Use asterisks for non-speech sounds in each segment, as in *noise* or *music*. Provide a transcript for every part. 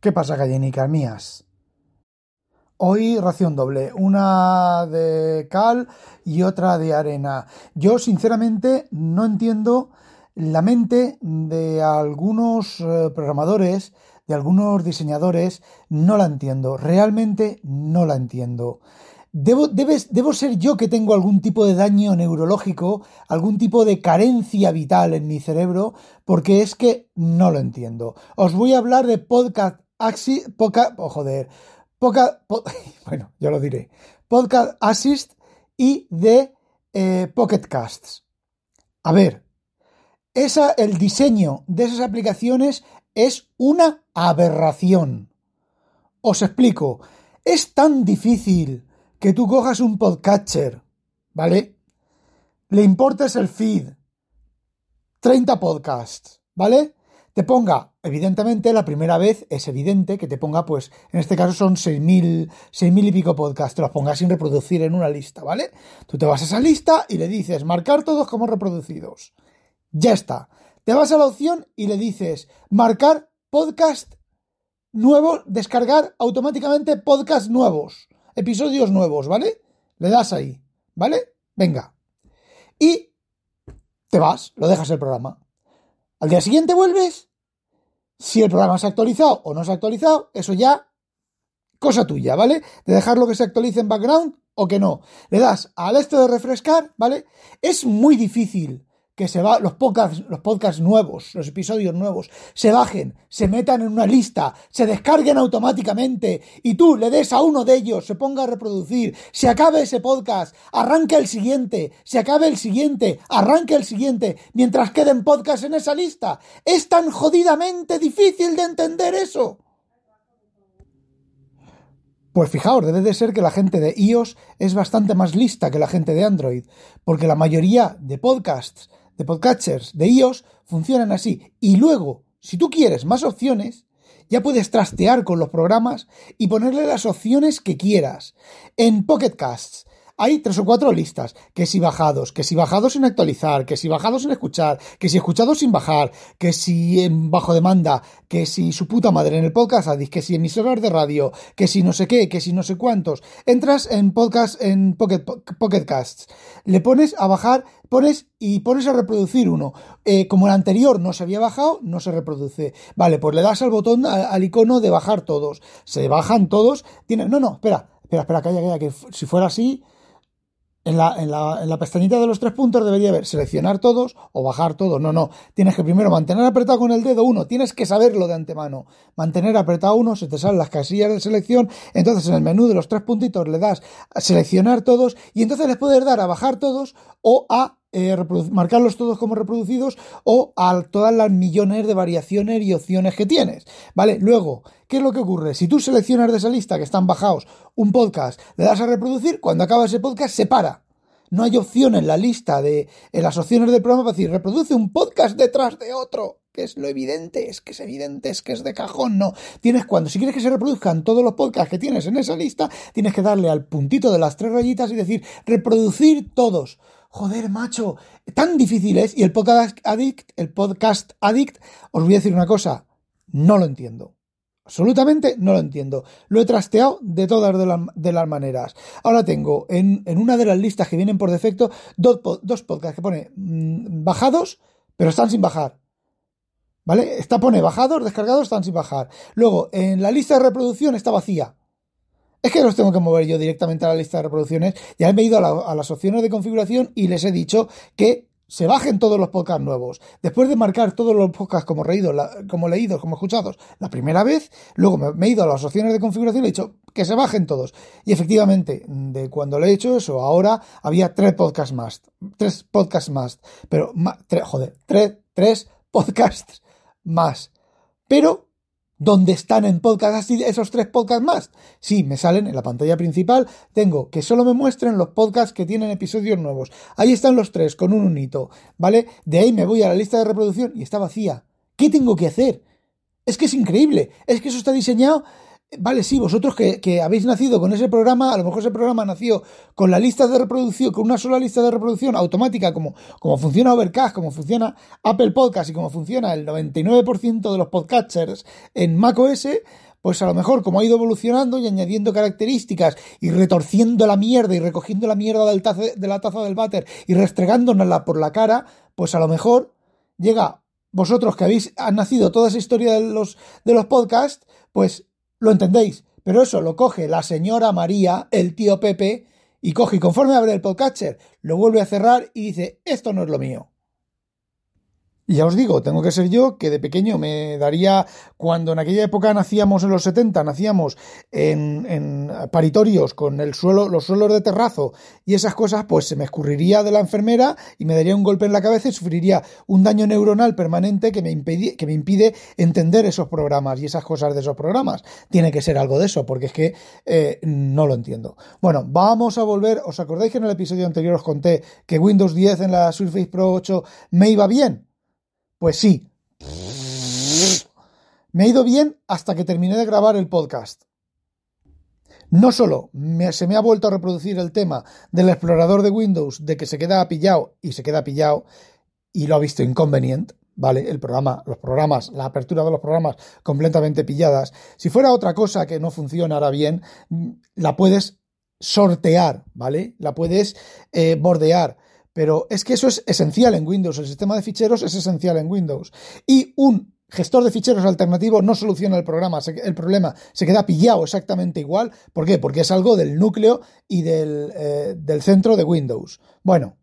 ¿Qué pasa, gallinicas mías? Hoy ración doble, una de cal y otra de arena. Yo sinceramente no entiendo la mente de algunos eh, programadores, de algunos diseñadores, no la entiendo, realmente no la entiendo. Debo, debo ser yo que tengo algún tipo de daño neurológico, algún tipo de carencia vital en mi cerebro, porque es que no lo entiendo. Os voy a hablar de podcast Axi, poca, joder, poca, *laughs* bueno, ya lo diré, Podcast Assist y de eh, Pocket Casts. A ver, esa, el diseño de esas aplicaciones es una aberración. Os explico, es tan difícil que tú cojas un podcatcher, ¿vale? Le importes el feed, 30 podcasts, ¿vale? Te ponga, evidentemente, la primera vez es evidente que te ponga, pues, en este caso son 6.000, 6.000 y pico podcasts, te los pongas sin reproducir en una lista, ¿vale? Tú te vas a esa lista y le dices, marcar todos como reproducidos. Ya está. Te vas a la opción y le dices, marcar podcast nuevo, descargar automáticamente podcasts nuevos episodios nuevos, ¿vale? Le das ahí, ¿vale? Venga. Y te vas, lo dejas el programa. Al día siguiente vuelves. Si el programa se ha actualizado o no se ha actualizado, eso ya cosa tuya, ¿vale? De dejarlo que se actualice en background o que no. Le das al este de refrescar, ¿vale? Es muy difícil que se va, los podcasts, los podcasts nuevos, los episodios nuevos, se bajen, se metan en una lista, se descarguen automáticamente y tú le des a uno de ellos, se ponga a reproducir, se acabe ese podcast, arranque el siguiente, se acabe el siguiente, arranque el siguiente, mientras queden podcasts en esa lista. Es tan jodidamente difícil de entender eso. Pues fijaos, debe de ser que la gente de iOS es bastante más lista que la gente de Android, porque la mayoría de podcasts de podcatchers de iOS funcionan así. Y luego, si tú quieres más opciones, ya puedes trastear con los programas y ponerle las opciones que quieras. En Pocket Casts hay tres o cuatro listas, que si bajados, que si bajados sin actualizar, que si bajados sin escuchar, que si escuchados sin bajar, que si en bajo demanda, que si su puta madre en el podcast Addict, que si emisoras de radio, que si no sé qué, que si no sé cuántos. Entras en podcast, en Pocket, Pocket Casts, le pones a bajar, pones y pones a reproducir uno. Eh, como el anterior no se había bajado, no se reproduce. Vale, pues le das al botón, al, icono de bajar todos. Se bajan todos. Tiene, no, no, espera, espera, espera, calla, calla, que si fuera así, en la, en, la, en la, pestañita de los tres puntos debería haber seleccionar todos o bajar todos. No, no. Tienes que primero mantener apretado con el dedo uno. Tienes que saberlo de antemano. Mantener apretado uno, se te salen las casillas de selección. Entonces en el menú de los tres puntitos le das a seleccionar todos y entonces les puedes dar a bajar todos o a eh, marcarlos todos como reproducidos o a todas las millones de variaciones y opciones que tienes. ¿Vale? Luego, ¿qué es lo que ocurre? Si tú seleccionas de esa lista que están bajados un podcast, le das a reproducir, cuando acaba ese podcast se para. No hay opción en la lista de en las opciones del programa para decir reproduce un podcast detrás de otro que es lo evidente, es que es evidente, es que es de cajón, no. Tienes cuando, si quieres que se reproduzcan todos los podcasts que tienes en esa lista, tienes que darle al puntito de las tres rayitas y decir reproducir todos joder, macho, tan difícil es. Y el podcast addict, el podcast addict, os voy a decir una cosa, no lo entiendo. Absolutamente no lo entiendo. Lo he trasteado de todas de, las maneras. Ahora tengo en, una de las listas que vienen por defecto dos, dos podcasts que pone mm, bajados, pero están sin bajar. ¿Vale? Está pone bajados, descargados, están sin bajar. Luego, en la lista de reproducción está vacía. Es que los tengo que mover yo directamente a la lista de reproducciones. Ya he ido a, las opciones de configuración y les he dicho que se bajen todos los podcasts nuevos. Después de marcar todos los podcasts como, como leídos, como escuchados la primera vez, luego me, he ido a las opciones de configuración y he dicho que se bajen todos. Y efectivamente, de cuando le he hecho eso, ahora había tres podcasts más. Tres podcasts más. Pero, joder, tres podcasts más. Pero ¿Dónde están en podcast esos tres podcasts más? Sí, me salen en la pantalla principal. Tengo que solo me muestren los podcasts que tienen episodios nuevos. Ahí están los tres con un unito, ¿vale? De ahí me voy a la lista de reproducción y está vacía. ¿Qué tengo que hacer? Es que es increíble. Es que eso está diseñado Vale, sí, vosotros que, habéis nacido con ese programa, a lo mejor ese programa nació con la lista de reproducción, con una sola lista de reproducción automática, como, como funciona Overcast, como funciona Apple Podcast y como funciona el 99% de los podcasters en macOS, pues a lo mejor como ha ido evolucionando y añadiendo características y retorciendo la mierda y recogiendo la mierda del de la taza del váter y restregándonosla por la cara, pues a lo mejor llega vosotros que habéis nacido toda esa historia de los, de los podcasts, pues lo entendéis. Pero eso lo coge la señora María, el tío Pepe, y coge y conforme abre el podcatcher, lo vuelve a cerrar y dice, esto no es lo mío. Y ya os digo, tengo que ser yo que de pequeño me daría, cuando en aquella época nacíamos en los 70, nacíamos en, paritorios con el suelo, los suelos de terrazo y esas cosas, pues se me escurriría de la enfermera y me daría un golpe en la cabeza y sufriría un daño neuronal permanente que me, impide, que me impide entender esos programas y esas cosas de esos programas. Tiene que ser algo de eso, porque es que eh, no lo entiendo. Bueno, vamos a volver. ¿Os acordáis que en el episodio anterior os conté que Windows 10 en la Surface Pro 8 me iba bien? Pues sí. Me ha ido bien hasta que terminé de grabar el podcast. No solo se me ha vuelto a reproducir el tema del explorador de Windows de que se queda pillado y se queda pillado y lo ha visto inconveniente, ¿vale? El programa, los programas, la apertura de los programas completamente pilladas. Si fuera otra cosa que no funcionara bien, la puedes sortear, ¿vale? La puedes eh, bordear. Pero es que eso es esencial en Windows. El sistema de ficheros es esencial en Windows. Y un gestor de ficheros alternativo no soluciona el programa, el problema, se queda pillado exactamente igual. ¿Por qué? Porque es algo del núcleo y del, eh, del centro de Windows. Bueno.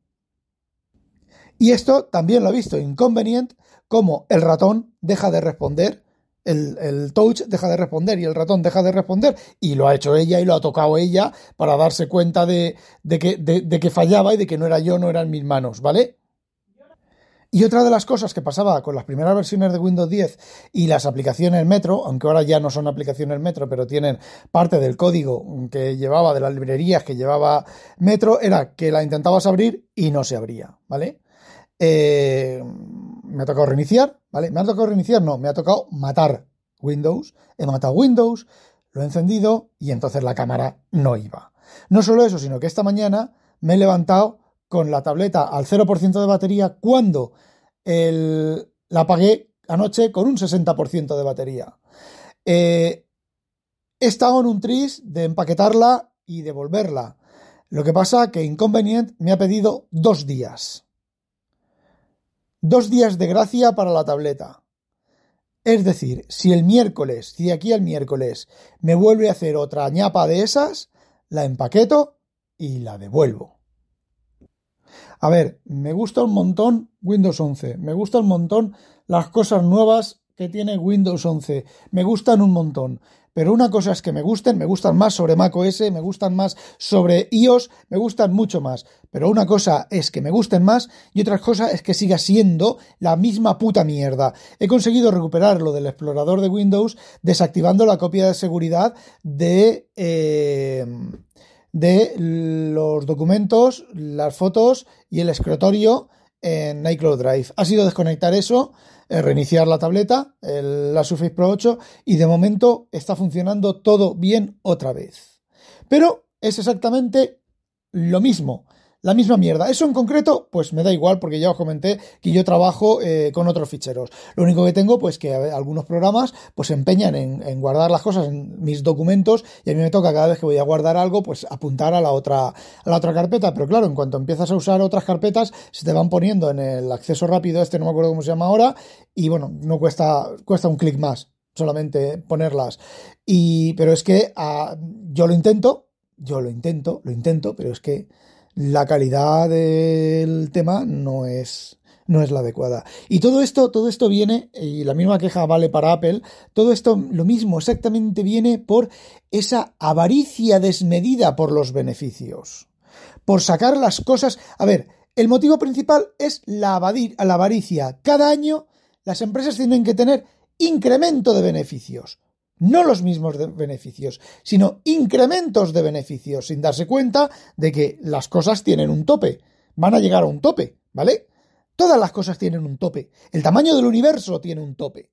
Y esto también lo he visto inconveniente, como el ratón deja de responder el, touch deja de responder y el ratón deja de responder y lo ha hecho ella y lo ha tocado ella para darse cuenta de, que, de, que fallaba y de que no era yo, no eran mis manos, ¿vale? Y otra de las cosas que pasaba con las primeras versiones de Windows 10 y las aplicaciones Metro, aunque ahora ya no son aplicaciones Metro, pero tienen parte del código que llevaba, de las librerías que llevaba Metro, era que la intentabas abrir y no se abría, ¿vale? Eh, me ha tocado reiniciar, ¿vale? ¿Me ha tocado reiniciar? No, me ha tocado matar Windows. He matado Windows, lo he encendido y entonces la cámara no iba. No solo eso, sino que esta mañana me he levantado con la tableta al 0% de batería cuando la apagué anoche con un 60% de batería. Eh, he estado en un tris de empaquetarla y devolverla. Lo que pasa que Inconvenient me ha pedido dos días. Dos días de gracia para la tableta. Es decir, si el miércoles, si de aquí al miércoles me vuelve a hacer otra ñapa de esas, la empaqueto y la devuelvo. A ver, me gusta un montón Windows 11, me gusta un montón las cosas nuevas que tiene Windows 11, me gustan un montón, pero una cosa es que me gusten, me gustan más sobre macOS, me gustan más sobre iOS, me gustan mucho más. Pero una cosa es que me gusten más y otra cosa es que siga siendo la misma puta mierda. He conseguido recuperar lo del explorador de Windows desactivando la copia de seguridad de... Eh, de los documentos, las fotos y el escritorio en iCloud Drive. Ha sido desconectar eso eh, reiniciar la tableta, la Surface Pro 8, y de momento está funcionando todo bien otra vez. Pero es exactamente lo mismo la misma mierda. Eso en concreto, pues me da igual porque ya os comenté que yo trabajo eh, con otros ficheros. Lo único que tengo, pues que algunos programas pues se empeñan en, guardar las cosas en mis documentos y a mí me toca cada vez que voy a guardar algo, pues apuntar a la otra, a la otra carpeta. Pero claro, en cuanto empiezas a usar otras carpetas, se te van poniendo en el acceso rápido, este no me acuerdo cómo se llama ahora, y bueno, no cuesta, cuesta un clic más solamente ponerlas. Y, pero es que ah, yo lo intento, yo lo intento, lo intento, pero es que la calidad del tema no es, no es la adecuada. Y todo esto, todo esto viene, y la misma queja vale para Apple, todo esto lo mismo exactamente viene por esa avaricia desmedida por los beneficios. Por sacar las cosas. A ver, el motivo principal es la, la avaricia. Cada año las empresas tienen que tener incremento de beneficios no los mismos beneficios, sino incrementos de beneficios, sin darse cuenta de que las cosas tienen un tope, van a llegar a un tope, ¿vale? Todas las cosas tienen un tope, el tamaño del universo tiene un tope,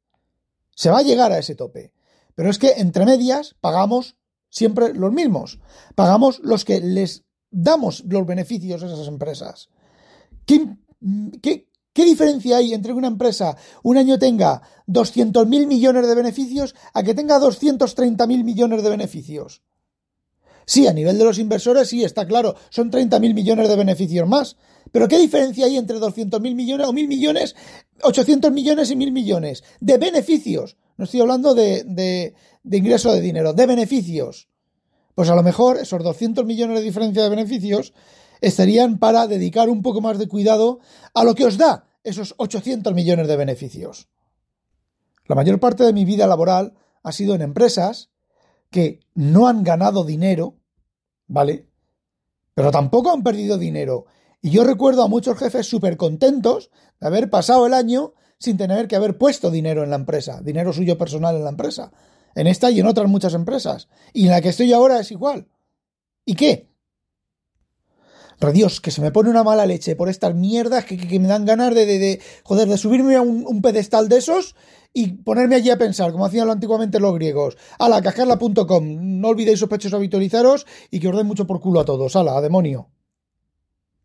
se va a llegar a ese tope, pero es que entre medias pagamos siempre los mismos, pagamos los que les damos los beneficios a esas empresas. ¿Qué, ¿Qué diferencia hay entre que una empresa un año tenga 200.000 millones de beneficios a que tenga 230.000 millones de beneficios? Sí, a nivel de los inversores, sí, está claro, son 30.000 millones de beneficios más. Pero ¿qué diferencia hay entre 200.000 millones o 1.000 millones, 800 millones y 1.000 millones? De beneficios. No estoy hablando de, de, de ingreso de dinero, de beneficios. Pues a lo mejor esos 200 millones de diferencia de beneficios estarían para dedicar un poco más de cuidado a lo que os da esos 800 millones de beneficios. La mayor parte de mi vida laboral ha sido en empresas que no han ganado dinero, ¿vale? Pero tampoco han perdido dinero. Y yo recuerdo a muchos jefes súper contentos de haber pasado el año sin tener que haber puesto dinero en la empresa, dinero suyo personal en la empresa. En esta y en otras muchas empresas. Y en la que estoy ahora es igual. ¿Y qué? Dios, que se me pone una mala leche por estas mierdas que, me dan ganas de, de, joder, de subirme a un, un, pedestal de esos y ponerme allí a pensar, como hacían antiguamente los griegos. Ala, cascarla.com. No olvidéis sospechosos habitualizaros y que os den mucho por culo a todos. Ala, a demonio.